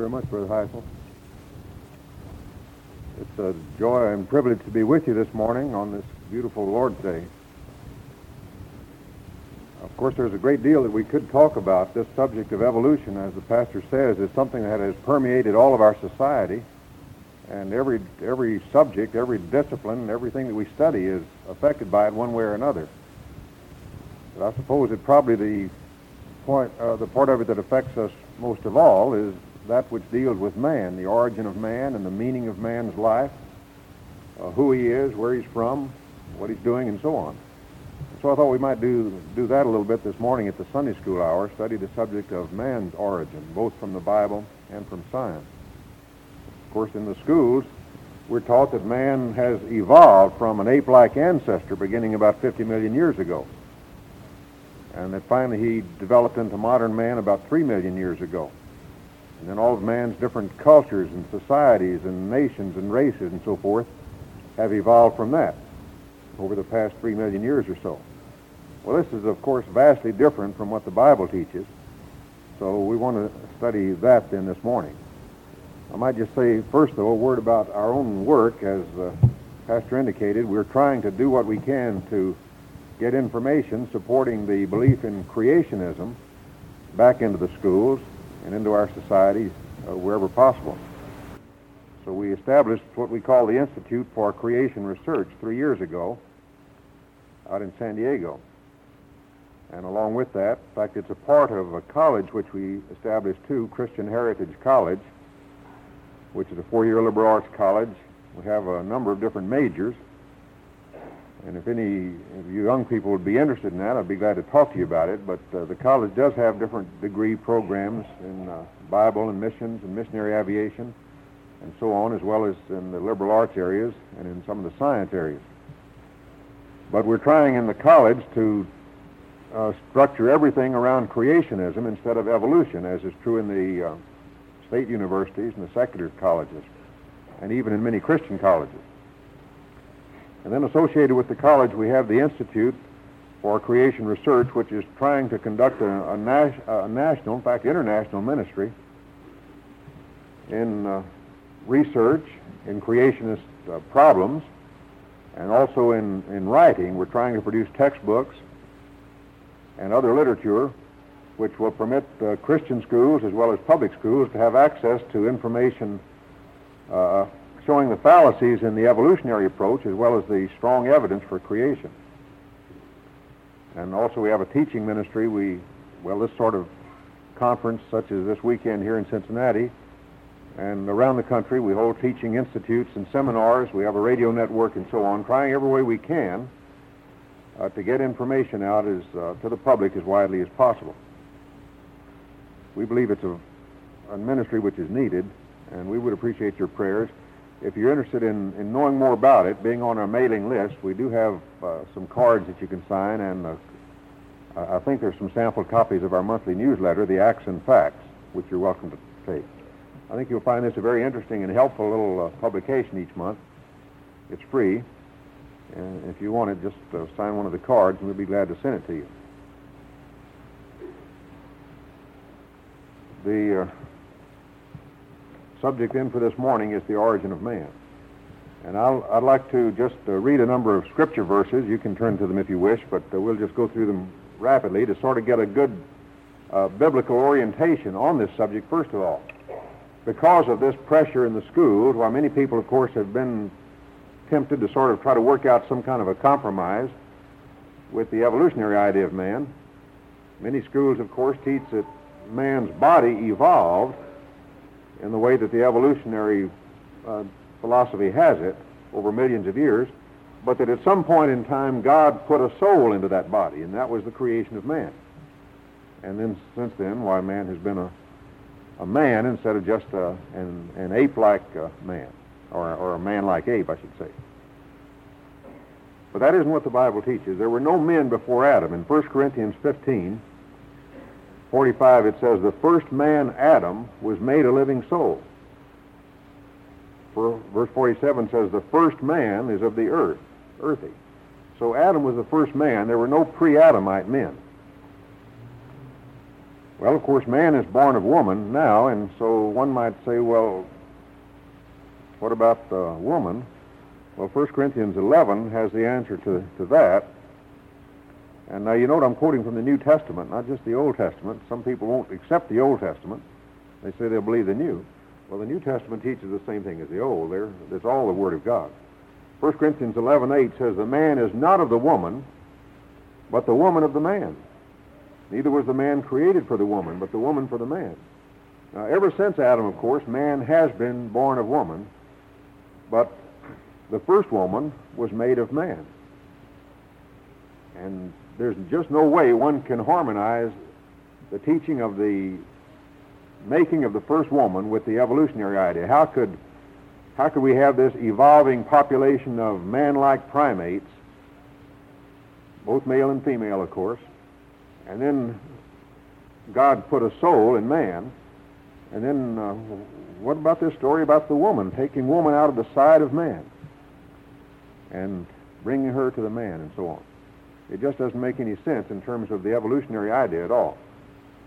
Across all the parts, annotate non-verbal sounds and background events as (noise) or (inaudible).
very much, Brother Heisel. It's a joy and privilege to be with you this morning on this beautiful Lord's Day. Of course, there's a great deal that we could talk about. This subject of evolution, as the pastor says, is something that has permeated all of our society. And every, every subject, every discipline, everything that we study is affected by it one way or another. But I suppose that probably the point, uh, the part of it that affects us most of all is that which deals with man, the origin of man and the meaning of man's life, uh, who he is, where he's from, what he's doing, and so on. So I thought we might do, do that a little bit this morning at the Sunday school hour, study the subject of man's origin, both from the Bible and from science. Of course, in the schools, we're taught that man has evolved from an ape-like ancestor beginning about 50 million years ago. And that finally he developed into modern man about 3 million years ago. And then all of man's different cultures and societies and nations and races and so forth have evolved from that over the past 3 million years or so. Well, this is, of course, vastly different from what the Bible teaches. So we want to study that then this morning. I might just say, first, though, a word about our own work. As uh, Pastor indicated, we're trying to do what we can to get information supporting the belief in creationism back into the schools and into our society uh, wherever possible. So we established what we call the Institute for Creation Research three years ago out in San Diego. And along with that, in fact, it's a part of a college which we established too, Christian Heritage College, which is a four-year liberal arts college. We have a number of different majors. And if any of you young people would be interested in that, I'd be glad to talk to you about it. But uh, the college does have different degree programs in uh, Bible and missions and missionary aviation and so on, as well as in the liberal arts areas and in some of the science areas. But we're trying in the college to uh, structure everything around creationism instead of evolution, as is true in the uh, state universities and the secular colleges, and even in many Christian colleges. And then associated with the college, we have the Institute for Creation Research, which is trying to conduct a, a, nas- a national, in fact, international ministry in uh, research in creationist uh, problems and also in, in writing. We're trying to produce textbooks and other literature which will permit uh, Christian schools as well as public schools to have access to information uh, showing the fallacies in the evolutionary approach as well as the strong evidence for creation. And also we have a teaching ministry. We, well, this sort of conference, such as this weekend here in Cincinnati, and around the country, we hold teaching institutes and seminars. We have a radio network and so on, trying every way we can uh, to get information out as, uh, to the public as widely as possible. We believe it's a, a ministry which is needed, and we would appreciate your prayers. If you're interested in, in knowing more about it, being on our mailing list, we do have uh, some cards that you can sign, and uh, I think there's some sample copies of our monthly newsletter, The Acts and Facts, which you're welcome to take. I think you'll find this a very interesting and helpful little uh, publication each month. It's free, and if you want it, just uh, sign one of the cards, and we'll be glad to send it to you. The uh, subject then for this morning is the origin of man. And i would like to just uh, read a number of scripture verses. You can turn to them if you wish, but uh, we'll just go through them rapidly to sort of get a good uh, biblical orientation on this subject, first of all. Because of this pressure in the schools, while many people, of course, have been tempted to sort of try to work out some kind of a compromise with the evolutionary idea of man, many schools, of course, teach that man's body evolved in the way that the evolutionary uh, philosophy has it over millions of years, but that at some point in time God put a soul into that body, and that was the creation of man. And then since then, why man has been a, a man instead of just a, an, an ape-like uh, man, or, or a man-like ape, I should say. But that isn't what the Bible teaches. There were no men before Adam. In 1 Corinthians 15, 45, it says, The first man, Adam, was made a living soul. Verse 47 says, The first man is of the earth, earthy. So Adam was the first man. There were no pre-Adamite men. Well, of course, man is born of woman now, and so one might say, well, what about the woman? Well, 1 Corinthians 11 has the answer to, to that. And now you note I'm quoting from the New Testament, not just the Old Testament. Some people won't accept the Old Testament. They say they'll believe the New. Well, the New Testament teaches the same thing as the Old. There, it's all the Word of God. 1 Corinthians 11:8 says, "The man is not of the woman, but the woman of the man. Neither was the man created for the woman, but the woman for the man." Now, ever since Adam, of course, man has been born of woman, but the first woman was made of man. And there's just no way one can harmonize the teaching of the making of the first woman with the evolutionary idea. How could, how could we have this evolving population of man-like primates, both male and female, of course, and then God put a soul in man, and then uh, what about this story about the woman, taking woman out of the side of man and bringing her to the man and so on? It just doesn't make any sense in terms of the evolutionary idea at all.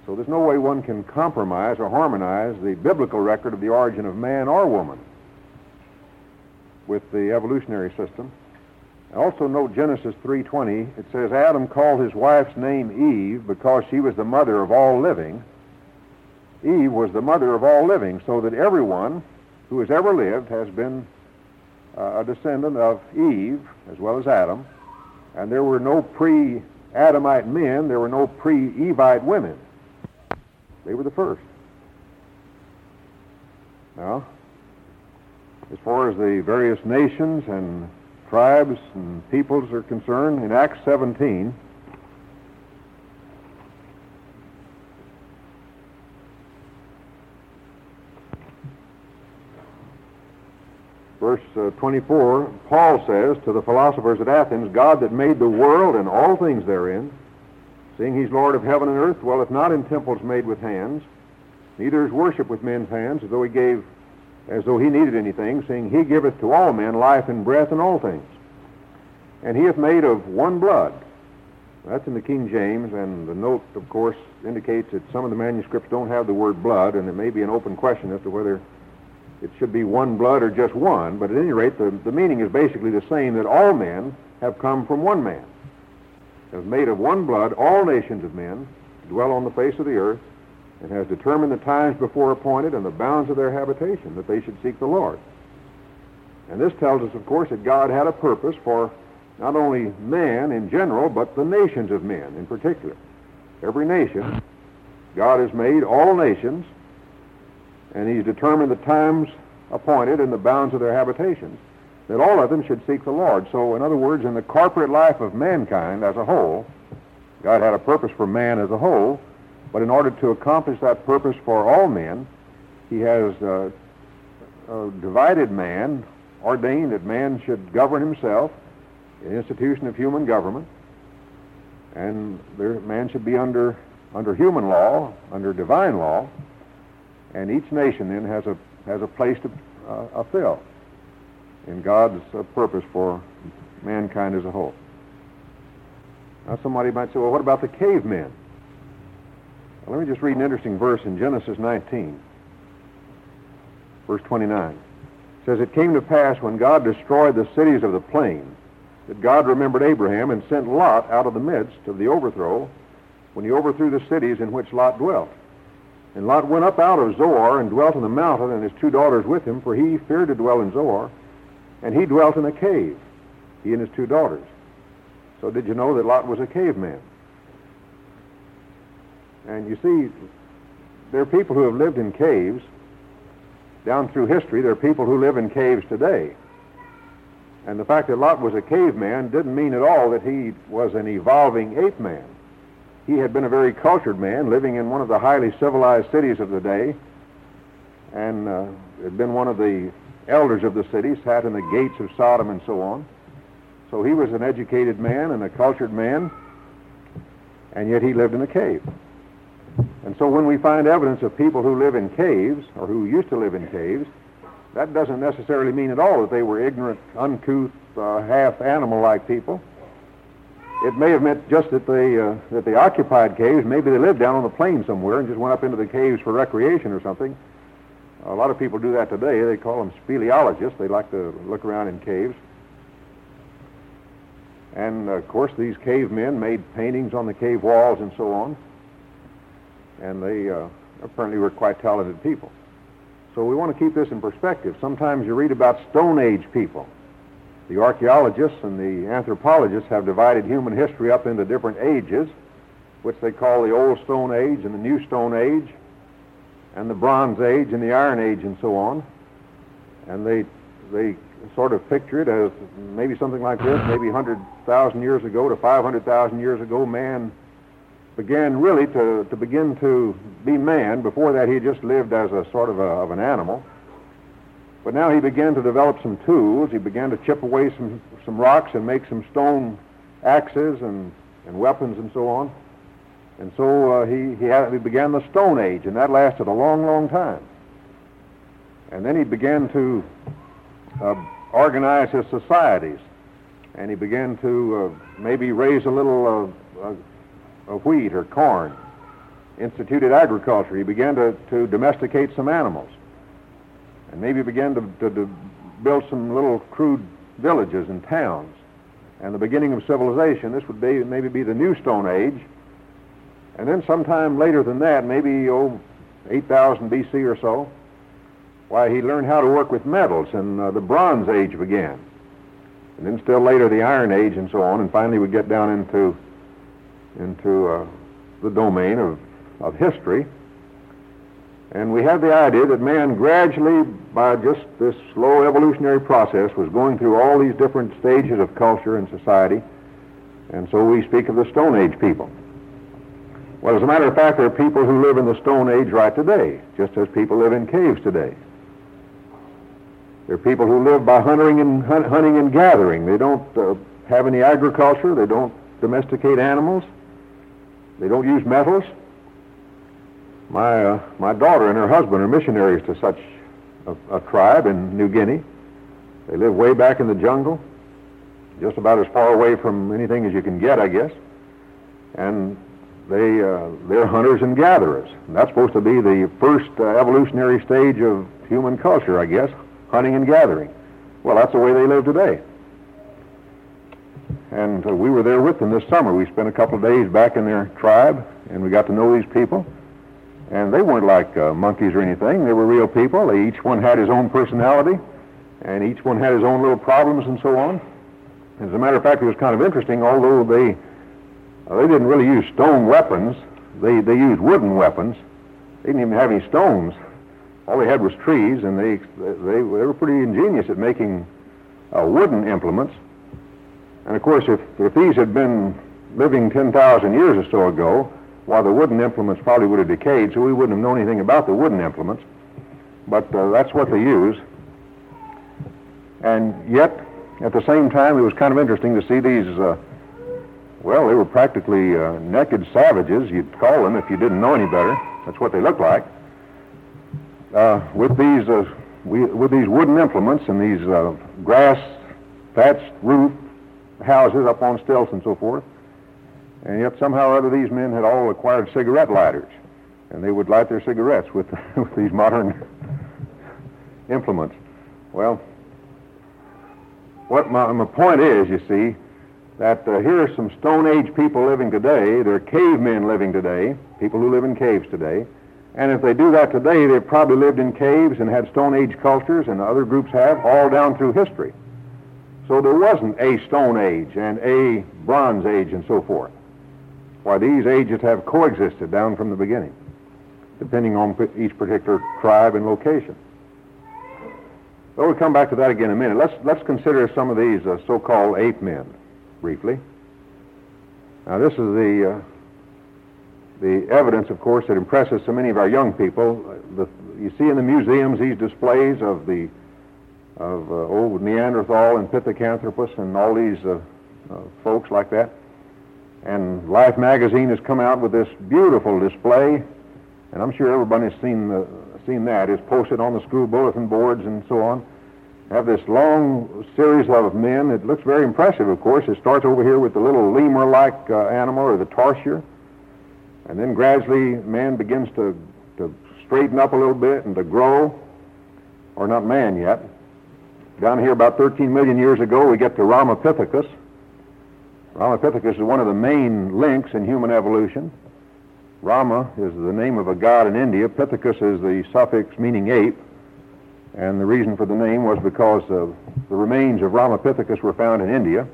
So there's no way one can compromise or harmonize the biblical record of the origin of man or woman with the evolutionary system. Also note Genesis 3:20. It says Adam called his wife's name Eve because she was the mother of all living. Eve was the mother of all living, so that everyone who has ever lived has been uh, a descendant of Eve as well as Adam. And there were no pre-Adamite men, there were no pre-Evite women. They were the first. Now, as far as the various nations and tribes and peoples are concerned, in Acts 17, verse uh, 24, Paul says to the philosophers at Athens, God that made the world and all things therein, Seeing he's Lord of heaven and earth, dwelleth not in temples made with hands, neither is worship with men's hands, as though he gave, as though he needed anything, seeing he giveth to all men life and breath and all things. And he hath made of one blood. That's in the King James, and the note, of course, indicates that some of the manuscripts don't have the word blood, and it may be an open question as to whether it should be one blood or just one, but at any rate, the, the meaning is basically the same that all men have come from one man has made of one blood all nations of men dwell on the face of the earth, and has determined the times before appointed and the bounds of their habitation, that they should seek the Lord. And this tells us, of course, that God had a purpose for not only man in general, but the nations of men in particular. Every nation, God has made all nations, and He's determined the times appointed and the bounds of their habitations that all of them should seek the Lord. So, in other words, in the corporate life of mankind as a whole, God had a purpose for man as a whole, but in order to accomplish that purpose for all men, He has uh, uh, divided man, ordained that man should govern himself, an institution of human government, and there, man should be under under human law, under divine law, and each nation then has a has a place to uh, fill in God's uh, purpose for mankind as a whole. Now, somebody might say, well, what about the cavemen? Well, let me just read an interesting verse in Genesis 19, verse 29. It says, It came to pass when God destroyed the cities of the plain that God remembered Abraham and sent Lot out of the midst of the overthrow when he overthrew the cities in which Lot dwelt. And Lot went up out of Zoar and dwelt in the mountain, and his two daughters with him, for he feared to dwell in Zoar. And he dwelt in a cave, he and his two daughters. So did you know that Lot was a caveman? And you see, there are people who have lived in caves. Down through history, there are people who live in caves today. And the fact that Lot was a caveman didn't mean at all that he was an evolving ape man. He had been a very cultured man living in one of the highly civilized cities of the day and uh, had been one of the elders of the city, sat in the gates of Sodom and so on. So he was an educated man and a cultured man, and yet he lived in a cave. And so when we find evidence of people who live in caves, or who used to live in caves, that doesn't necessarily mean at all that they were ignorant, uncouth, uh, half animal-like people. It may have meant just that they uh, that they occupied caves. Maybe they lived down on the plain somewhere and just went up into the caves for recreation or something. A lot of people do that today. They call them speleologists. They like to look around in caves. And of course, these cavemen made paintings on the cave walls and so on. And they uh, apparently were quite talented people. So we want to keep this in perspective. Sometimes you read about Stone Age people. The archaeologists and the anthropologists have divided human history up into different ages, which they call the Old Stone Age and the New Stone Age, and the Bronze Age and the Iron Age and so on. And they, they sort of picture it as maybe something like this, maybe 100,000 years ago to 500,000 years ago, man began really to, to begin to be man. Before that, he just lived as a sort of, a, of an animal. But now he began to develop some tools. He began to chip away some, some rocks and make some stone axes and, and weapons and so on. And so uh, he, he, had, he began the Stone Age, and that lasted a long, long time. And then he began to uh, organize his societies, and he began to uh, maybe raise a little uh, uh, wheat or corn, instituted agriculture. He began to, to domesticate some animals and maybe began to, to, to build some little crude villages and towns. And the beginning of civilization, this would be, maybe be the New Stone Age. And then sometime later than that, maybe oh, 8,000 BC or so, why, he learned how to work with metals, and uh, the Bronze Age began. And then still later, the Iron Age and so on, and finally we get down into, into uh, the domain of, of history. And we had the idea that man gradually, by just this slow evolutionary process, was going through all these different stages of culture and society. And so we speak of the Stone Age people. Well, as a matter of fact, there are people who live in the Stone Age right today, just as people live in caves today. There are people who live by hunting and, hunting and gathering. They don't uh, have any agriculture. They don't domesticate animals. They don't use metals. My, uh, my daughter and her husband are missionaries to such a, a tribe in New Guinea. They live way back in the jungle, just about as far away from anything as you can get, I guess. And they, uh, they're hunters and gatherers. And that's supposed to be the first uh, evolutionary stage of human culture, I guess, hunting and gathering. Well, that's the way they live today. And uh, we were there with them this summer. We spent a couple of days back in their tribe, and we got to know these people. And they weren't like uh, monkeys or anything. They were real people. They, each one had his own personality, and each one had his own little problems and so on. As a matter of fact, it was kind of interesting. Although they uh, they didn't really use stone weapons, they they used wooden weapons. They didn't even have any stones. All they had was trees, and they they, they were pretty ingenious at making uh, wooden implements. And of course, if if these had been living 10,000 years or so ago, while the wooden implements probably would have decayed, so we wouldn't have known anything about the wooden implements. But uh, that's what they use. And yet, at the same time, it was kind of interesting to see these, uh, well, they were practically uh, naked savages, you'd call them if you didn't know any better. That's what they looked like. Uh, with these uh, we, with these wooden implements and these uh, grass thatched roof houses up on stilts and so forth, and yet somehow or other these men had all acquired cigarette lighters. And they would light their cigarettes with, (laughs) with these modern (laughs) implements. Well, what my, my point is, you see, that uh, here are some Stone Age people living today. They're cavemen living today, people who live in caves today. And if they do that today, they've probably lived in caves and had Stone Age cultures, and other groups have, all down through history. So there wasn't a Stone Age and a Bronze Age and so forth. Why, these ages have coexisted down from the beginning, depending on each particular tribe and location. But we'll come back to that again in a minute. Let's, let's consider some of these uh, so-called ape men, briefly. Now, this is the, uh, the evidence, of course, that impresses so many of our young people. The, you see in the museums these displays of the of uh, old Neanderthal and Pithecanthropus and all these uh, uh, folks like that. And Life magazine has come out with this beautiful display, and I'm sure everybody's seen the, seen that. It's posted on the school bulletin boards and so on. have this long series of men. It looks very impressive, of course. It starts over here with the little lemur-like uh, animal, or the tarsier, and then gradually man begins to, to straighten up a little bit and to grow, or not man yet. Down here about 13 million years ago, we get to Ramapithecus. Ramapithecus is one of the main links in human evolution. Rama is the name of a god in India. Pithecus is the suffix meaning ape. And the reason for the name was because the remains of Ramapithecus were found in India.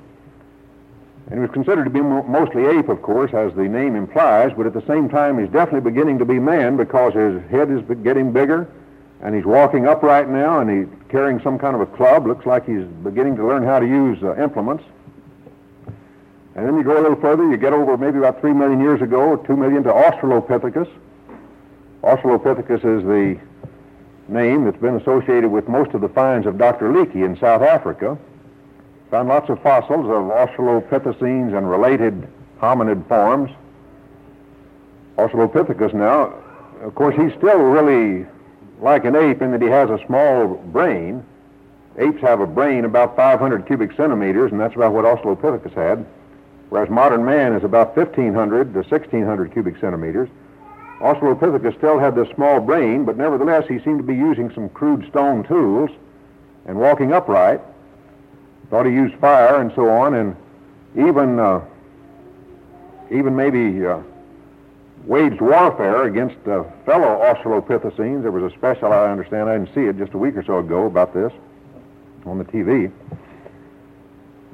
And he was considered to be mostly ape, of course, as the name implies, but at the same time, he's definitely beginning to be man because his head is getting bigger, and he's walking upright now, and he's carrying some kind of a club. Looks like he's beginning to learn how to use uh, implements. And then you go a little further, you get over maybe about three million years ago, two million, to Australopithecus. Australopithecus is the name that's been associated with most of the finds of Dr. Leakey in South Africa. Found lots of fossils of Australopithecines and related hominid forms. Australopithecus now, of course, he's still really like an ape in that he has a small brain. Apes have a brain about 500 cubic centimeters, and that's about what Australopithecus had, whereas modern man is about 1,500 to 1,600 cubic centimeters. Australopithecus still had this small brain, but nevertheless he seemed to be using some crude stone tools and walking upright. Thought he used fire and so on, and even uh, even maybe uh, waged warfare against uh, fellow Australopithecines. There was a special, I understand, I didn't see it just a week or so ago about this on the TV.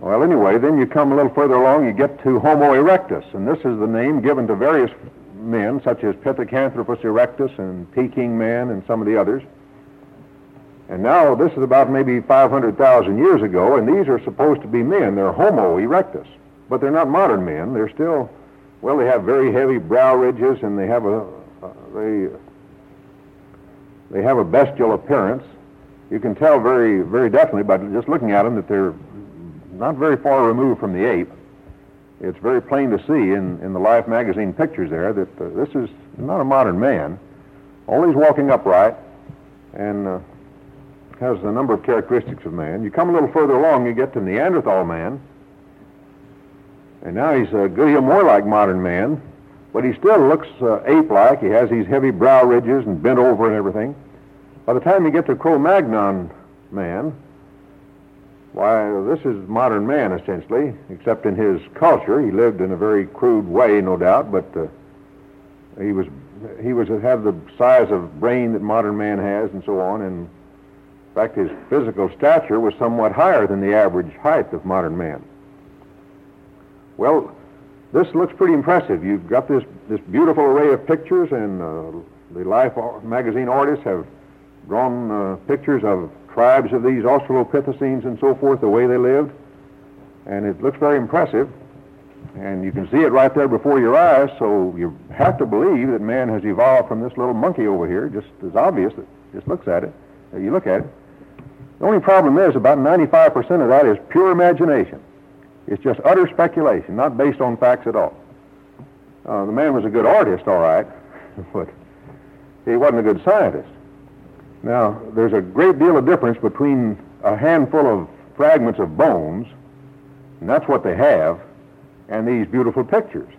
Well, anyway, then you come a little further along, you get to Homo erectus, and this is the name given to various men, such as Pithecanthropus erectus and Peking man and some of the others. And now this is about maybe 500,000 years ago, and these are supposed to be men. They're Homo erectus, but they're not modern men. They're still, well, they have very heavy brow ridges, and they have a, uh, they, they have a bestial appearance. You can tell very, very definitely by just looking at them that they're not very far removed from the ape it's very plain to see in, in the Life magazine pictures there that uh, this is not a modern man. Only he's walking upright and uh, has a number of characteristics of man. You come a little further along, you get to Neanderthal man, and now he's a good deal more like modern man, but he still looks uh, ape-like. He has these heavy brow ridges and bent over and everything. By the time you get to Cro-Magnon man, why, this is modern man, essentially, except in his culture. He lived in a very crude way, no doubt, but uh, he was he was had the size of brain that modern man has, and so on. And in fact, his physical stature was somewhat higher than the average height of modern man. Well, this looks pretty impressive. You've got this this beautiful array of pictures, and uh, the Life magazine artists have drawn uh, pictures of tribes of these Australopithecines and so forth, the way they lived. And it looks very impressive. And you can see it right there before your eyes, so you have to believe that man has evolved from this little monkey over here, just as obvious that just looks at it. You look at it. The only problem is about 95% of that is pure imagination. It's just utter speculation, not based on facts at all. Uh, the man was a good artist, all right, (laughs) but he wasn't a good scientist. Now, there's a great deal of difference between a handful of fragments of bones, and that's what they have, and these beautiful pictures.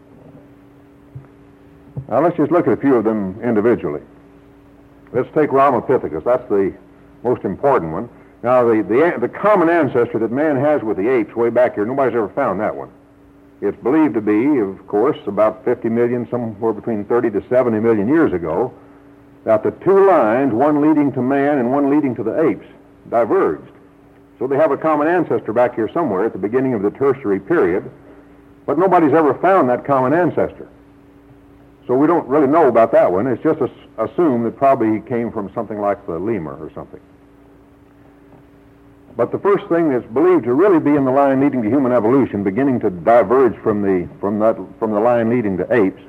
Now, let's just look at a few of them individually. Let's take Ramapithecus. That's the most important one. Now, the, the, the common ancestor that man has with the apes way back here, nobody's ever found that one. It's believed to be, of course, about 50 million, somewhere between 30 to 70 million years ago, that the two lines, one leading to man and one leading to the apes, diverged. So they have a common ancestor back here somewhere at the beginning of the tertiary period, but nobody's ever found that common ancestor. So we don't really know about that one. It's just assumed that probably he came from something like the lemur or something. But the first thing that's believed to really be in the line leading to human evolution, beginning to diverge from the, from that, from the line leading to apes,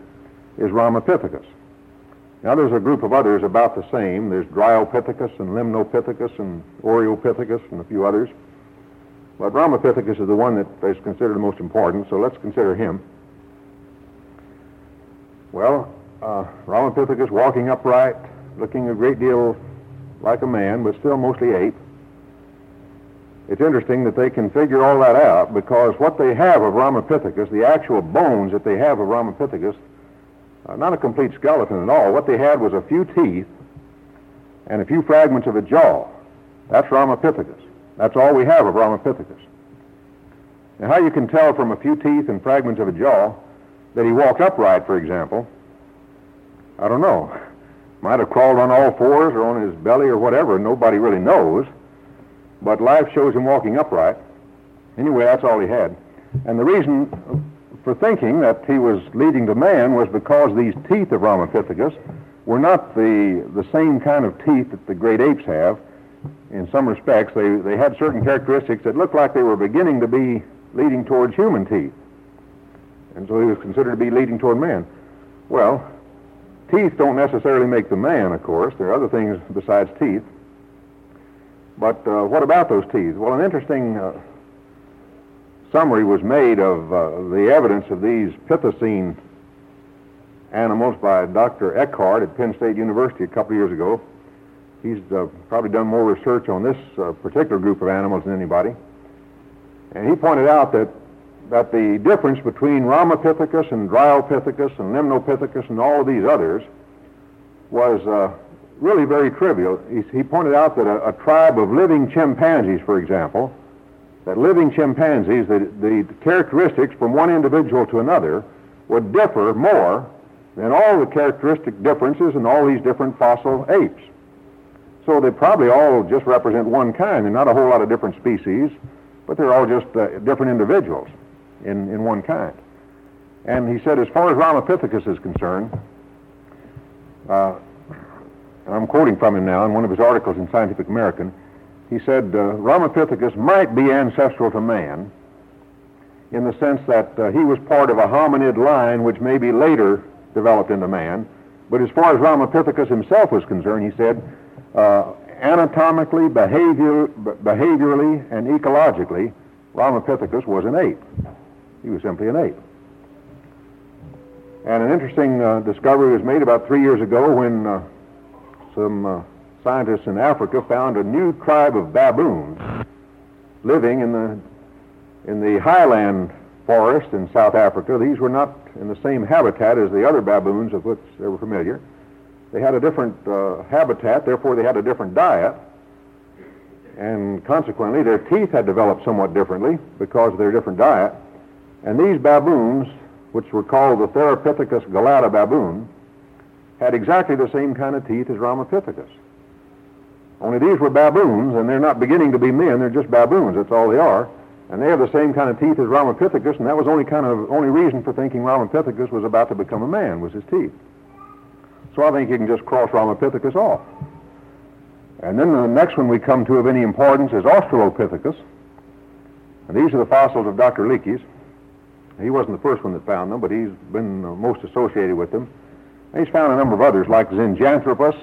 is Ramapithecus. Now there's a group of others about the same. There's Dryopithecus and Limnopithecus and Oreopithecus and a few others. But Ramapithecus is the one that is considered the most important, so let's consider him. Well, uh, Ramapithecus walking upright, looking a great deal like a man, but still mostly ape. it's interesting that they can figure all that out because what they have of Ramapithecus, the actual bones that they have of Ramapithecus, uh, not a complete skeleton at all. What they had was a few teeth and a few fragments of a jaw. That's Ramapithecus. That's all we have of Ramapithecus. Now, how you can tell from a few teeth and fragments of a jaw that he walked upright, for example, I don't know. Might have crawled on all fours or on his belly or whatever. Nobody really knows. But life shows him walking upright. Anyway, that's all he had. And the reason for thinking that he was leading to man was because these teeth of Ramapithecus were not the, the same kind of teeth that the great apes have. In some respects, they, they had certain characteristics that looked like they were beginning to be leading towards human teeth. And so he was considered to be leading toward man. Well, teeth don't necessarily make the man, of course. There are other things besides teeth. But uh, what about those teeth? Well, an interesting uh, summary was made of uh, the evidence of these Pithecine animals by Dr. Eckhardt at Penn State University a couple years ago. He's uh, probably done more research on this uh, particular group of animals than anybody. And he pointed out that, that the difference between Ramapithecus and Dryopithecus and Limnopithecus and all of these others was uh, really very trivial. He, he pointed out that a, a, tribe of living chimpanzees, for example, that living chimpanzees, the, the characteristics from one individual to another would differ more than all the characteristic differences in all these different fossil apes. So they probably all just represent one kind. They're not a whole lot of different species, but they're all just uh, different individuals in, in one kind. And he said, as far as Ramapithecus is concerned, uh, I'm quoting from him now in one of his articles in Scientific American. He said uh, Ramapithecus might be ancestral to man in the sense that uh, he was part of a hominid line which maybe later developed into man. But as far as Ramapithecus himself was concerned, he said, uh, anatomically, behavior, behaviorally, and ecologically, Ramapithecus was an ape. He was simply an ape. And an interesting uh, discovery was made about three years ago when uh, some uh, scientists in Africa found a new tribe of baboons living in the in the highland forest in South Africa. These were not in the same habitat as the other baboons of which they were familiar. They had a different uh, habitat, therefore they had a different diet, and consequently their teeth had developed somewhat differently because of their different diet. And these baboons, which were called the Theropithecus gelada baboon, had exactly the same kind of teeth as Ramapithecus. Only these were baboons, and they're not beginning to be men, they're just baboons, that's all they are. And they have the same kind of teeth as Ramapithecus, and that was only kind of only reason for thinking Ramapithecus was about to become a man, was his teeth. So I think you can just cross Ramapithecus off. And then the next one we come to of any importance is Australopithecus. And these are the fossils of Dr. Leakey's. He wasn't the first one that found them, but he's been most associated with them. He's found a number of others, like Zinjanthropus.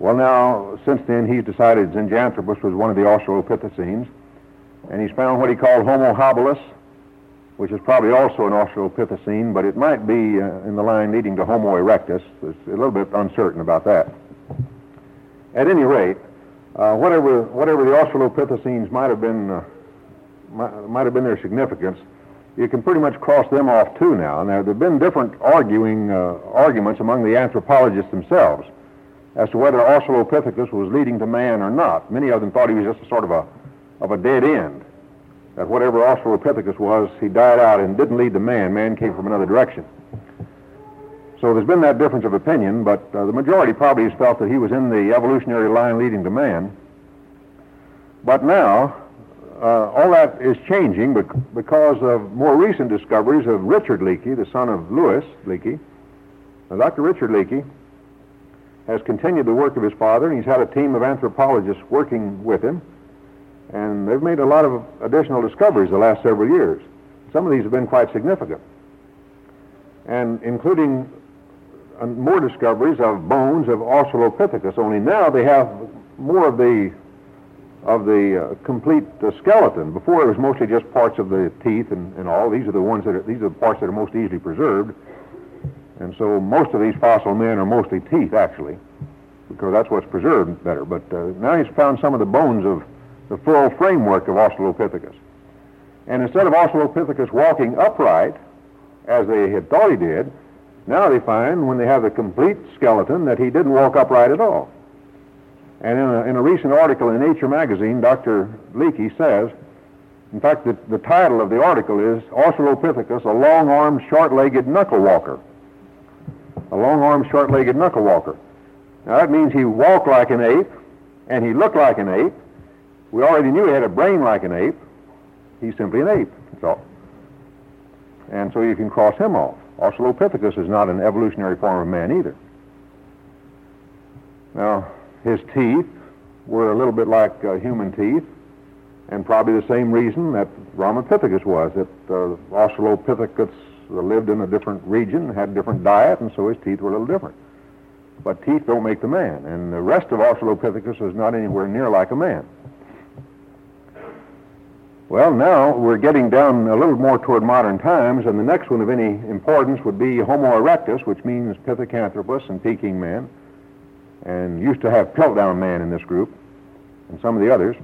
Well, now, since then, he's decided Zinjanthropus was one of the Australopithecines. And he's found what he called Homo habilis, which is probably also an Australopithecine, but it might be uh, in the line leading to Homo erectus. It's a little bit uncertain about that. At any rate, uh, whatever, whatever the Australopithecines might have been, uh, might, might have been their significance, you can pretty much cross them off too now. Now, there have been different arguing uh, arguments among the anthropologists themselves as to whether Australopithecus was leading to man or not. Many of them thought he was just a sort of a, of a dead end. That whatever Australopithecus was, he died out and didn't lead to man. Man came from another direction. So there's been that difference of opinion, but uh, the majority probably has felt that he was in the evolutionary line leading to man. But now, uh, all that is changing because of more recent discoveries of Richard Leakey, the son of Louis Leakey. Now, Dr. Richard Leakey has continued the work of his father, and he's had a team of anthropologists working with him, and they've made a lot of additional discoveries the last several years. Some of these have been quite significant, and including uh, more discoveries of bones of Australopithecus, only now they have more of the of the uh, complete uh, skeleton. Before it was mostly just parts of the teeth and, and all. These are the ones that are, these are the parts that are most easily preserved. And so most of these fossil men are mostly teeth, actually, because that's what's preserved better. But uh, now he's found some of the bones of the full framework of Australopithecus. And instead of Australopithecus walking upright, as they had thought he did, now they find when they have the complete skeleton that he didn't walk upright at all. And in a, in a recent article in Nature magazine, Dr. Leakey says, in fact, the, the title of the article is Australopithecus, a long-armed, short-legged knuckle walker. A long-armed, short-legged knuckle walker. Now that means he walked like an ape, and he looked like an ape. We already knew he had a brain like an ape. He's simply an ape. That's all. And so you can cross him off. Australopithecus is not an evolutionary form of man either. Now, his teeth were a little bit like uh, human teeth, and probably the same reason that Ramapithecus was, that uh, Australopithecus lived in a different region, had a different diet, and so his teeth were a little different. But teeth don't make the man, and the rest of Australopithecus is not anywhere near like a man. Well, now we're getting down a little more toward modern times, and the next one of any importance would be Homo erectus, which means Pithecanthropus and Peking man, and used to have Piltdown man in this group, and some of the others.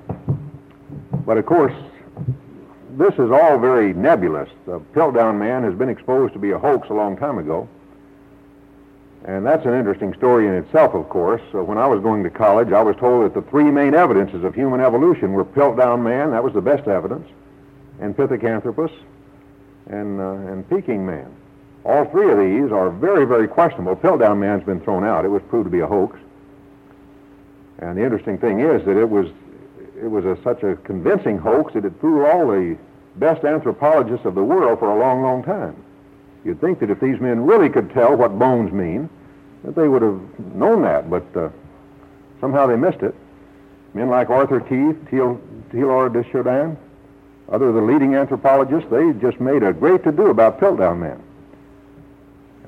But of course, this is all very nebulous. The Piltdown man has been exposed to be a hoax a long time ago. And that's an interesting story in itself, of course. So when I was going to college, I was told that the three main evidences of human evolution were Piltdown man, that was the best evidence, and Pithecanthropus, and, uh, and Peking man. All three of these are very, very questionable. Piltdown man's been thrown out. It was proved to be a hoax. And the interesting thing is that it was, it was a, such a convincing hoax that it fooled all the best anthropologists of the world for a long, long time. You'd think that if these men really could tell what bones mean, that they would have known that, but uh, somehow they missed it. Men like Arthur Keith, Teilhard de Chardin, other of the leading anthropologists, they just made a great to-do about Piltdown men.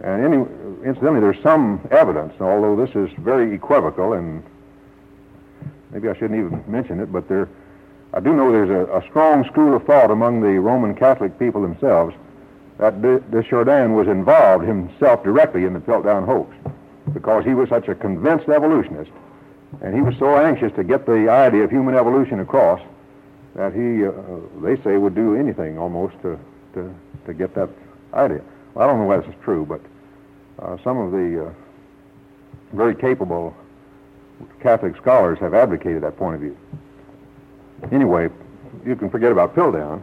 And any, incidentally, there's some evidence, although this is very equivocal, and maybe I shouldn't even mention it, but there, I do know there's a, a strong school of thought among the Roman Catholic people themselves that de, Chardin was involved himself directly in the Piltdown hoax because he was such a convinced evolutionist and he was so anxious to get the idea of human evolution across that he, uh, they say, would do anything almost to, to, to get that idea. Well, I don't know whether this is true, but uh, some of the uh, very capable Catholic scholars have advocated that point of view. Anyway, you can forget about Piltdown.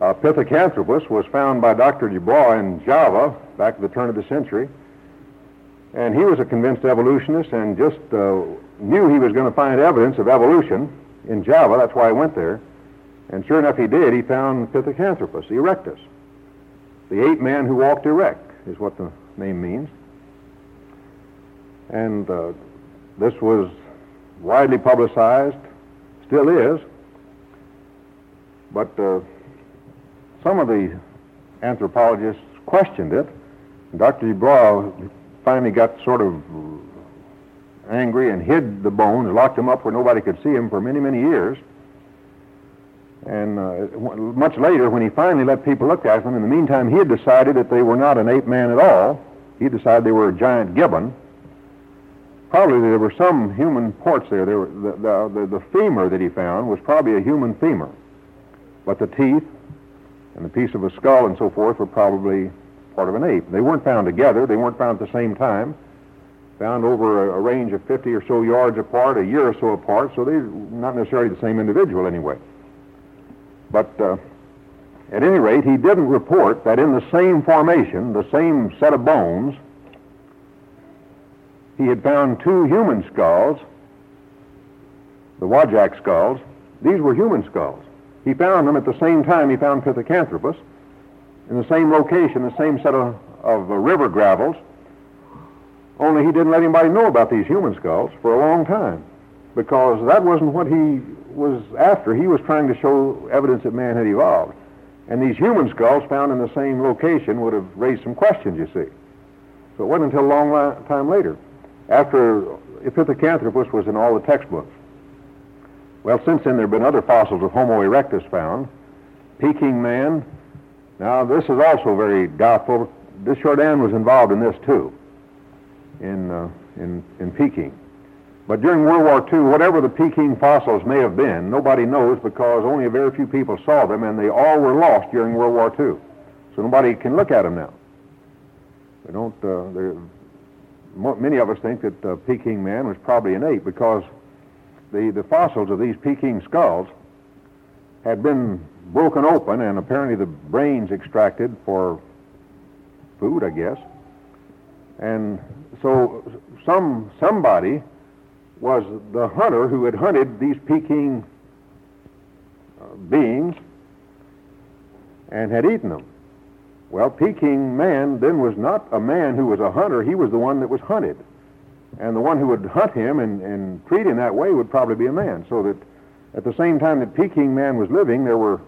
Uh, Pithecanthropus was found by Dr. Dubois in Java back at the turn of the century. And he was a convinced evolutionist and just uh, knew he was going to find evidence of evolution in Java. That's why he went there. And sure enough, he did. He found Pithecanthropus erectus. The ape man who walked erect is what the name means. And uh, this was widely publicized, still is. But uh, some of the anthropologists questioned it. Dr. Dubois finally got sort of angry and hid the bones, locked them up where nobody could see them for many, many years. And uh, much later, when he finally let people look at them, in the meantime, he had decided that they were not an ape man at all. He decided they were a giant gibbon. Probably there were some human parts there. there were, the, the, the, the femur that he found was probably a human femur. But the teeth and the piece of a skull and so forth were probably part of an ape. They weren't found together. They weren't found at the same time. Found over a, a range of 50 or so yards apart, a year or so apart, so they're not necessarily the same individual anyway. But uh, at any rate, he didn't report that in the same formation, the same set of bones, he had found two human skulls, the Wajak skulls. These were human skulls. He found them at the same time he found Pithecanthropus, in the same location, the same set of, of uh, river gravels, only he didn't let anybody know about these human skulls for a long time because that wasn't what he was after. He was trying to show evidence that man had evolved. And these human skulls found in the same location would have raised some questions, you see. So it wasn't until a long time later, after Pithecanthropus was in all the textbooks, well, since then there have been other fossils of Homo erectus found. Peking man. Now, this is also very doubtful. De Chardin was involved in this too, in, uh, in, in Peking. But during World War II, whatever the Peking fossils may have been, nobody knows because only a very few people saw them, and they all were lost during World War II. So nobody can look at them now. They don't. Uh, many of us think that uh, Peking man was probably an ape because the, the fossils of these Peking skulls had been broken open and apparently the brains extracted for food, I guess. And so some somebody was the hunter who had hunted these Peking uh, beings and had eaten them. Well, Peking man then was not a man who was a hunter, he was the one that was hunted. And the one who would hunt him and, and treat him that way would probably be a man. So that at the same time that Peking man was living, there were,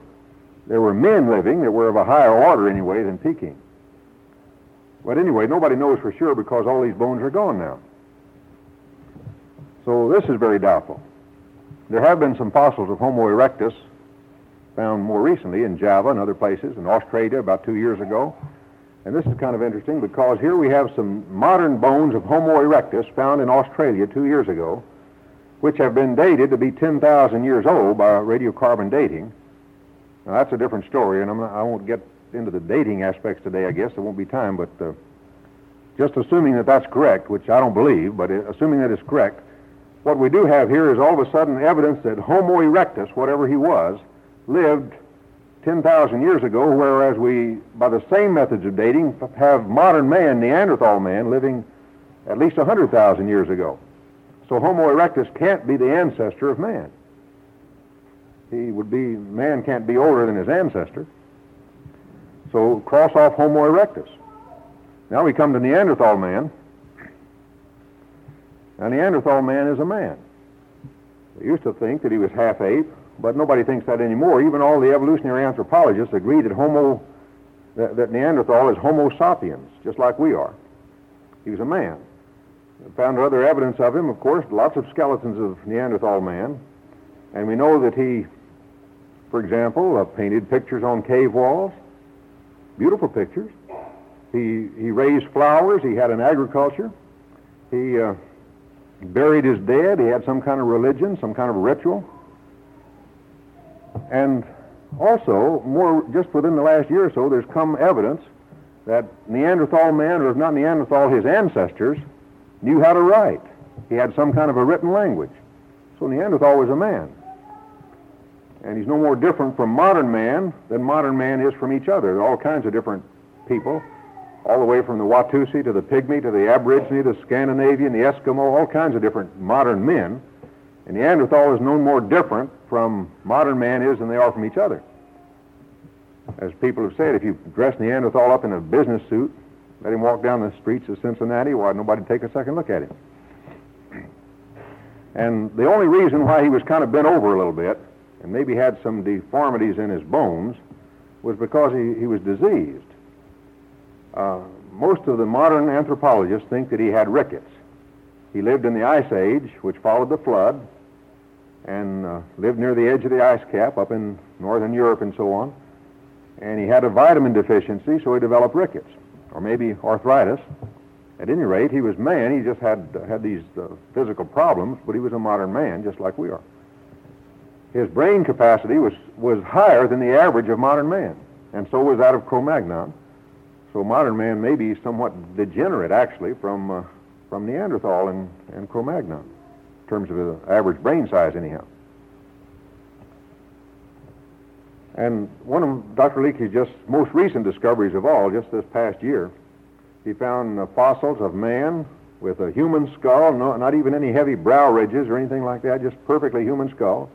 there were men living that were of a higher order anyway than Peking. But anyway, nobody knows for sure because all these bones are gone now. So this is very doubtful. There have been some fossils of Homo erectus found more recently in Java and other places, in Australia about two years ago. And this is kind of interesting because here we have some modern bones of Homo erectus found in Australia two years ago, which have been dated to be 10,000 years old by radiocarbon dating. Now, that's a different story, and not, i won't get into the dating aspects today, I guess. There won't be time, but uh, just assuming that that's correct, which I don't believe, but uh, assuming that is correct, what we do have here is all of a sudden evidence that Homo erectus, whatever he was, lived 10,000 years ago, whereas we, by the same methods of dating, have modern man, Neanderthal man, living at least 100,000 years ago. So Homo erectus can't be the ancestor of man. He would be, man can't be older than his ancestor. So cross off Homo erectus. Now we come to Neanderthal man. Now Neanderthal man is a man. They used to think that he was half ape, but nobody thinks that anymore. Even all the evolutionary anthropologists agree that Homo, that, that Neanderthal is Homo sapiens, just like we are. He was a man. found other evidence of him, of course, lots of skeletons of Neanderthal man, and we know that he, for example, uh, painted pictures on cave walls, beautiful pictures. He he raised flowers. He had an agriculture. He uh, buried his dead. He had some kind of religion, some kind of ritual. And also, more just within the last year or so, there's come evidence that Neanderthal man, or if not Neanderthal, his ancestors, knew how to write. He had some kind of a written language. So Neanderthal was a man. And he's no more different from modern man than modern man is from each other. There are all kinds of different people, all the way from the Watusi to the Pygmy to the Aborigine, the Scandinavian, the Eskimo, all kinds of different modern men. And Neanderthal is no more different from modern man is than they are from each other. As people have said, if you dress Neanderthal up in a business suit, let him walk down the streets of Cincinnati, why nobody take a second look at him. And the only reason why he was kind of bent over a little bit and maybe had some deformities in his bones was because he, he was diseased. Uh, most of the modern anthropologists think that he had rickets. He lived in the Ice Age, which followed the flood, and uh, lived near the edge of the ice cap up in northern Europe and so on. And he had a vitamin deficiency, so he developed rickets, or maybe arthritis. At any rate, he was man. He just had uh, had these uh, physical problems, but he was a modern man, just like we are. His brain capacity was, was higher than the average of modern man, and so was that of Cro-Magnon. So modern man may be somewhat degenerate, actually, from uh, from Neanderthal and, and Cro-Magnon, terms of the average brain size, anyhow. And one of Dr. Leakey's just most recent discoveries of all, just this past year, he found fossils of man with a human skull, no, not even any heavy brow ridges or anything like that, just perfectly human skull,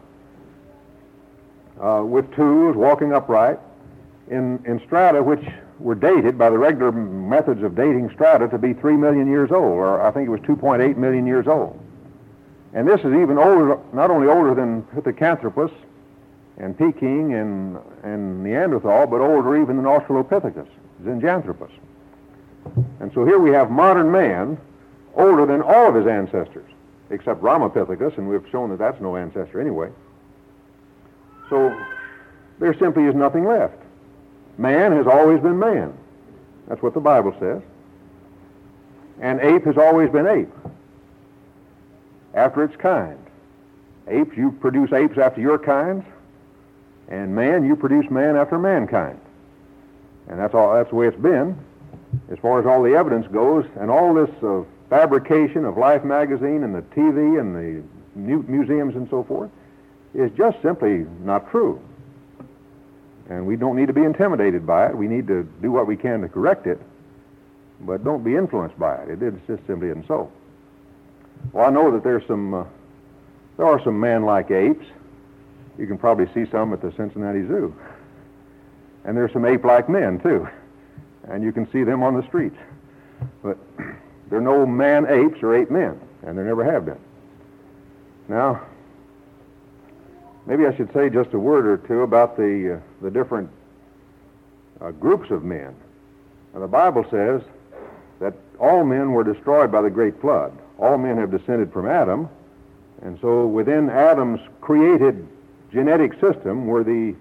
uh, with tools, walking upright, in, in strata which were dated by the regular methods of dating strata to be 3 million years old, or I think it was 2.8 million years old. And this is even older, not only older than Pithecanthropus and Peking and, and Neanderthal, but older even than Australopithecus, Zinjanthropus. And so here we have modern man older than all of his ancestors, except Ramapithecus, and we've shown that that's no ancestor anyway. So there simply is nothing left. Man has always been man. That's what the Bible says. And ape has always been ape. After its kind. Apes, you produce apes after your kind, and man, you produce man after mankind. And that's all. That's the way it's been, as far as all the evidence goes, and all this uh, fabrication of Life magazine and the TV and the mu- museums and so forth is just simply not true. And we don't need to be intimidated by it. We need to do what we can to correct it, but don't be influenced by it. It just simply isn't so. Well, I know that there's some, uh, there are some man-like apes. You can probably see some at the Cincinnati Zoo. And there's some ape-like men, too. And you can see them on the streets. But (clears throat) there are no man apes or ape men, and there never have been. Now, maybe I should say just a word or two about the, uh, the different uh, groups of men. Now, the Bible says that all men were destroyed by the great flood. All men have descended from Adam, and so within Adam's created genetic system were the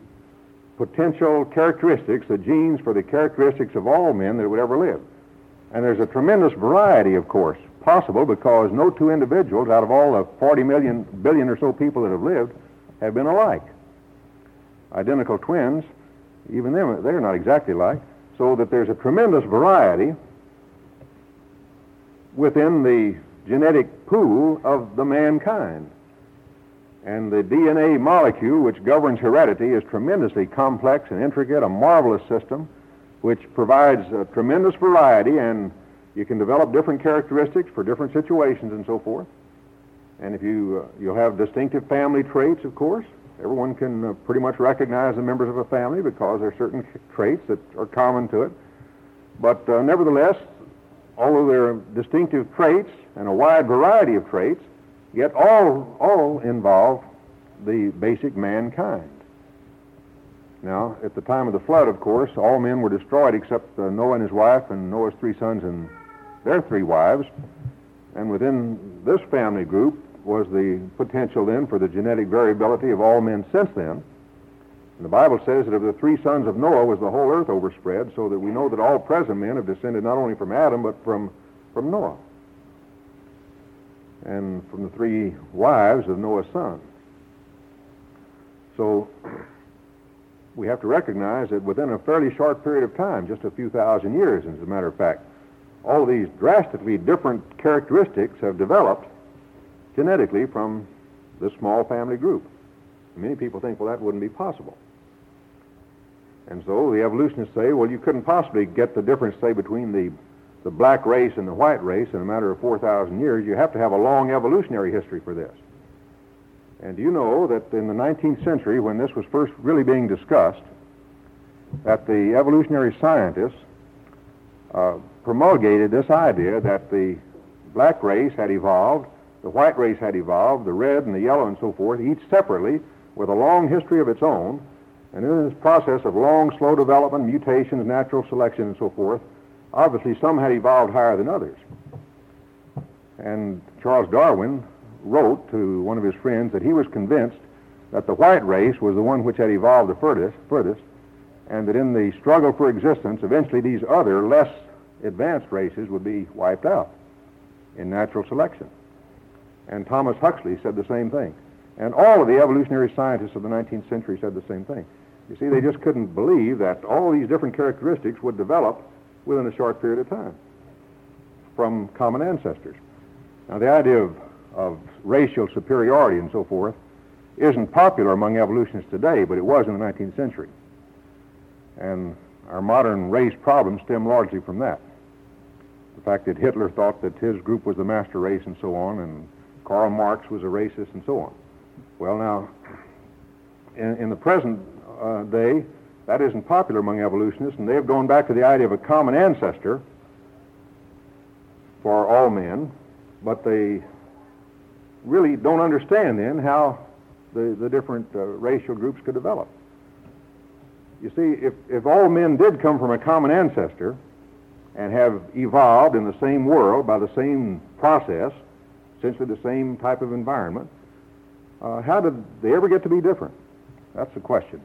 potential characteristics, the genes for the characteristics of all men that would ever live. And there's a tremendous variety, of course, possible because no two individuals out of all the 40 million, billion or so people that have lived have been alike. Identical twins, even them, they're not exactly alike. So that there's a tremendous variety within the genetic pool of the mankind. And the DNA molecule, which governs heredity, is tremendously complex and intricate, a marvelous system which provides a tremendous variety, and you can develop different characteristics for different situations and so forth. And if you uh, you'll have distinctive family traits, of course. Everyone can uh, pretty much recognize the members of a family because there are certain traits that are common to it. But uh, nevertheless, although there are distinctive traits and a wide variety of traits, yet all all involve the basic mankind. Now, at the time of the flood, of course, all men were destroyed except uh, Noah and his wife and Noah's three sons and their three wives. And within this family group was the potential then for the genetic variability of all men since then. And the Bible says that of the three sons of Noah was the whole earth overspread, so that we know that all present men have descended not only from Adam, but from, from Noah. And from the three wives of Noah's sons. So (clears throat) we have to recognize that within a fairly short period of time, just a few thousand years, as a matter of fact, all these drastically different characteristics have developed genetically from this small family group. Many people think, well, that wouldn't be possible. And so the evolutionists say, well, you couldn't possibly get the difference, say, between the, the black race and the white race in a matter of 4,000 years. You have to have a long evolutionary history for this. And do you know that in the 19th century, when this was first really being discussed, that the evolutionary scientists uh, promulgated this idea that the black race had evolved, the white race had evolved, the red and the yellow and so forth, each separately with a long history of its own. And in this process of long, slow development, mutations, natural selection, and so forth, obviously some had evolved higher than others. And Charles Darwin wrote to one of his friends that he was convinced that the white race was the one which had evolved the furthest, furthest and that in the struggle for existence, eventually these other, less advanced races would be wiped out in natural selection. And Thomas Huxley said the same thing. And all of the evolutionary scientists of the 19th century said the same thing. You see, they just couldn't believe that all these different characteristics would develop within a short period of time from common ancestors. Now, the idea of, of racial superiority and so forth isn't popular among evolutionists today, but it was in the 19th century. And our modern race problems stem largely from that. The fact that Hitler thought that his group was the master race and so on, and Karl Marx was a racist and so on. Well, now, in, in the present uh, that isn't popular among evolutionists, and they've gone back to the idea of a common ancestor for all men, but they really don't understand then how the, the different uh, racial groups could develop. You see, if, if all men did come from a common ancestor and have evolved in the same world by the same process, essentially the same type of environment, uh, how did they ever get to be different? That's the question.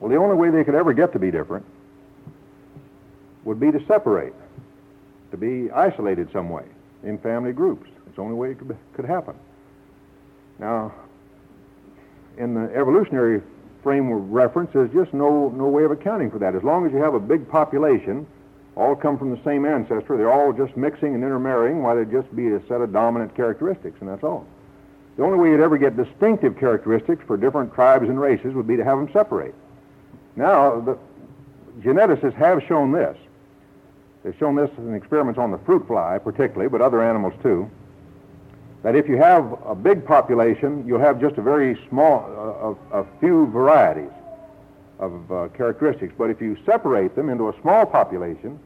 Well, the only way they could ever get to be different would be to separate, to be isolated some way in family groups. It's the only way it could, could happen. Now, in the evolutionary frame of reference, there's just no, no way of accounting for that. As long as you have a big population, all come from the same ancestor, they're all just mixing and intermarrying, why there'd just be a set of dominant characteristics, and that's all. The only way you'd ever get distinctive characteristics for different tribes and races would be to have them separate. Now, the geneticists have shown this. They've shown this in experiments on the fruit fly, particularly, but other animals too that if you have a big population, you'll have just a very small, uh, a, few varieties of uh, characteristics. But if you separate them into a small population,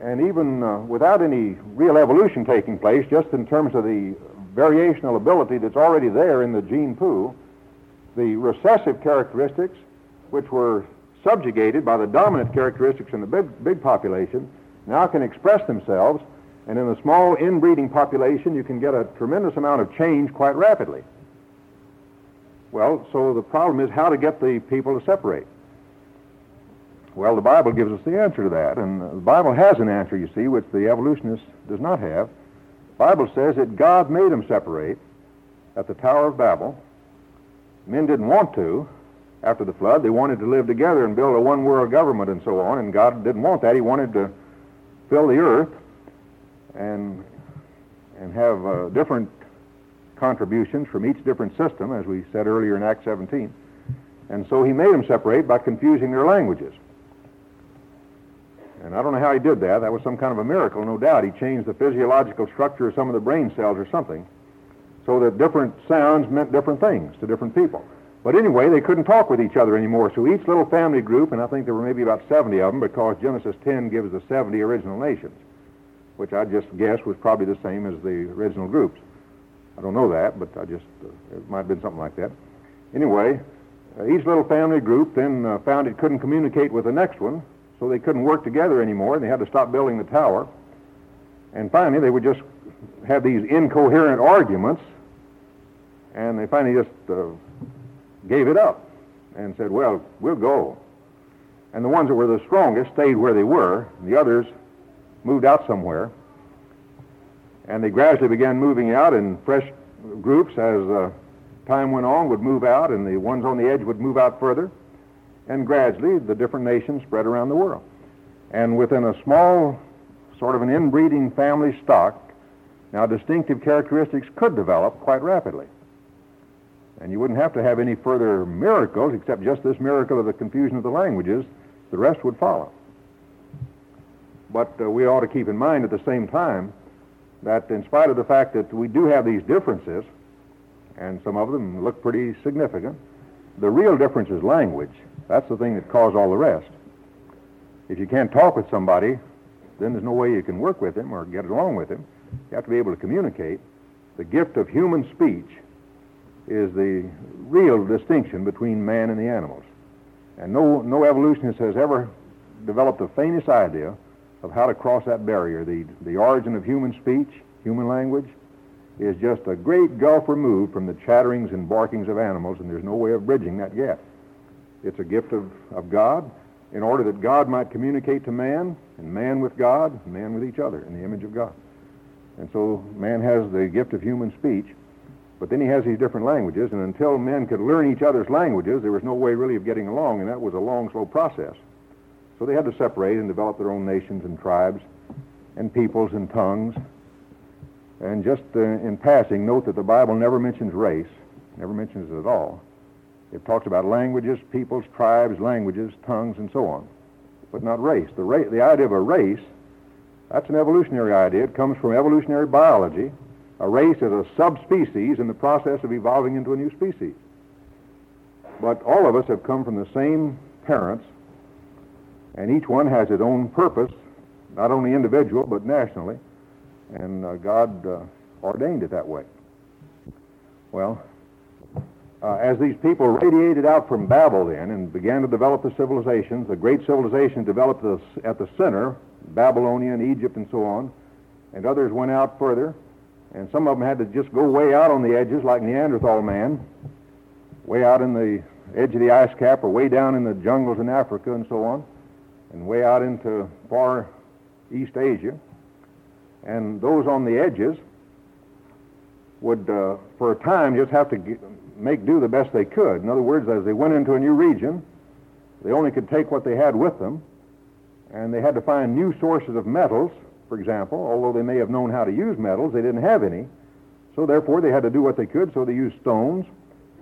and even uh, without any real evolution taking place, just in terms of the variational ability that's already there in the gene pool, the recessive characteristics, which were subjugated by the dominant characteristics in the big, big population, now can express themselves and in a small inbreeding population, you can get a tremendous amount of change quite rapidly. Well, so the problem is how to get the people to separate. Well, the Bible gives us the answer to that, and the Bible has an answer, you see, which the evolutionist does not have. The Bible says that God made them separate at the Tower of Babel. Men didn't want to after the flood. They wanted to live together and build a one world government and so on, and God didn't want that. He wanted to fill the earth and and have uh, different contributions from each different system, as we said earlier in Acts 17. And so he made them separate by confusing their languages. And I don't know how he did that. That was some kind of a miracle, no doubt. He changed the physiological structure of some of the brain cells or something so that different sounds meant different things to different people. But anyway, they couldn't talk with each other anymore. So each little family group, and I think there were maybe about 70 of them because Genesis 10 gives the 70 original nations which I just guess was probably the same as the original groups. I don't know that, but I just, uh, it might have been something like that. Anyway, uh, each little family group then uh, found it couldn't communicate with the next one, so they couldn't work together anymore, and they had to stop building the tower. And finally, they would just have these incoherent arguments, and they finally just uh, gave it up and said, well, we'll go. And the ones that were the strongest stayed where they were, the others moved out somewhere. And they gradually began moving out in fresh groups as uh, time went on, would move out, and the ones on the edge would move out further. And gradually, the different nations spread around the world. And within a small, sort of an inbreeding family stock, now distinctive characteristics could develop quite rapidly. And you wouldn't have to have any further miracles except just this miracle of the confusion of the languages. The rest would follow. But uh, we ought to keep in mind at the same time that in spite of the fact that we do have these differences, and some of them look pretty significant, the real difference is language. That's the thing that caused all the rest. If you can't talk with somebody, then there's no way you can work with him or get along with him. You have to be able to communicate. The gift of human speech is the real distinction between man and the animals. And no, no evolutionist has ever developed the faintest idea of how to cross that barrier. The, the origin of human speech, human language, is just a great gulf removed from the chatterings and barkings of animals, and there's no way of bridging that yet. It's a gift of, of God in order that God might communicate to man, and man with God, and man with each other in the image of God. And so man has the gift of human speech, but then he has these different languages, and until men could learn each other's languages, there was no way really of getting along, and that was a long, slow process. So they had to separate and develop their own nations and tribes and peoples and tongues. And just uh, in passing, note that the Bible never mentions race, never mentions it at all. It talks about languages, peoples, tribes, languages, tongues, and so on, but not race. The, ra- the idea of a race, that's an evolutionary idea. It comes from evolutionary biology. A race is a subspecies in the process of evolving into a new species. But all of us have come from the same parents and each one has its own purpose, not only individual, but nationally. And uh, God uh, ordained it that way. Well, uh, as these people radiated out from Babel then and began to develop the civilizations, the great civilization developed at the center, Babylonia and Egypt and so on, and others went out further, and some of them had to just go way out on the edges like Neanderthal man, way out in the edge of the ice cap or way down in the jungles in Africa and so on and way out into far East Asia. And those on the edges would, uh, for a time, just have to get, make do the best they could. In other words, as they went into a new region, they only could take what they had with them, and they had to find new sources of metals, for example. Although they may have known how to use metals, they didn't have any. So therefore, they had to do what they could, so they used stones.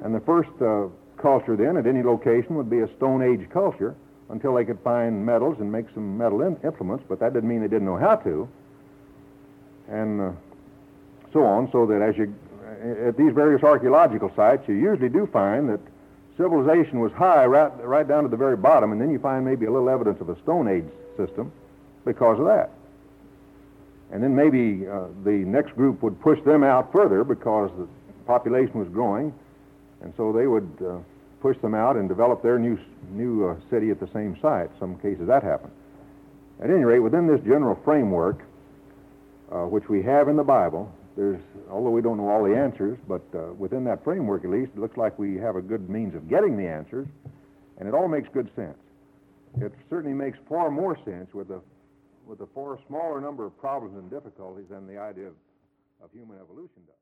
And the first uh, culture then at any location would be a Stone Age culture until they could find metals and make some metal in- implements, but that didn't mean they didn't know how to. And uh, so on, so that as you, at these various archaeological sites, you usually do find that civilization was high right, right down to the very bottom, and then you find maybe a little evidence of a Stone Age system because of that. And then maybe uh, the next group would push them out further because the population was growing, and so they would uh, push them out and develop their new, new uh, city at the same site. Some cases that happened. At any rate, within this general framework, uh, which we have in the Bible, there's, although we don't know all the answers, but uh, within that framework at least, it looks like we have a good means of getting the answers, and it all makes good sense. It certainly makes far more sense with a, with a far smaller number of problems and difficulties than the idea of, of human evolution does.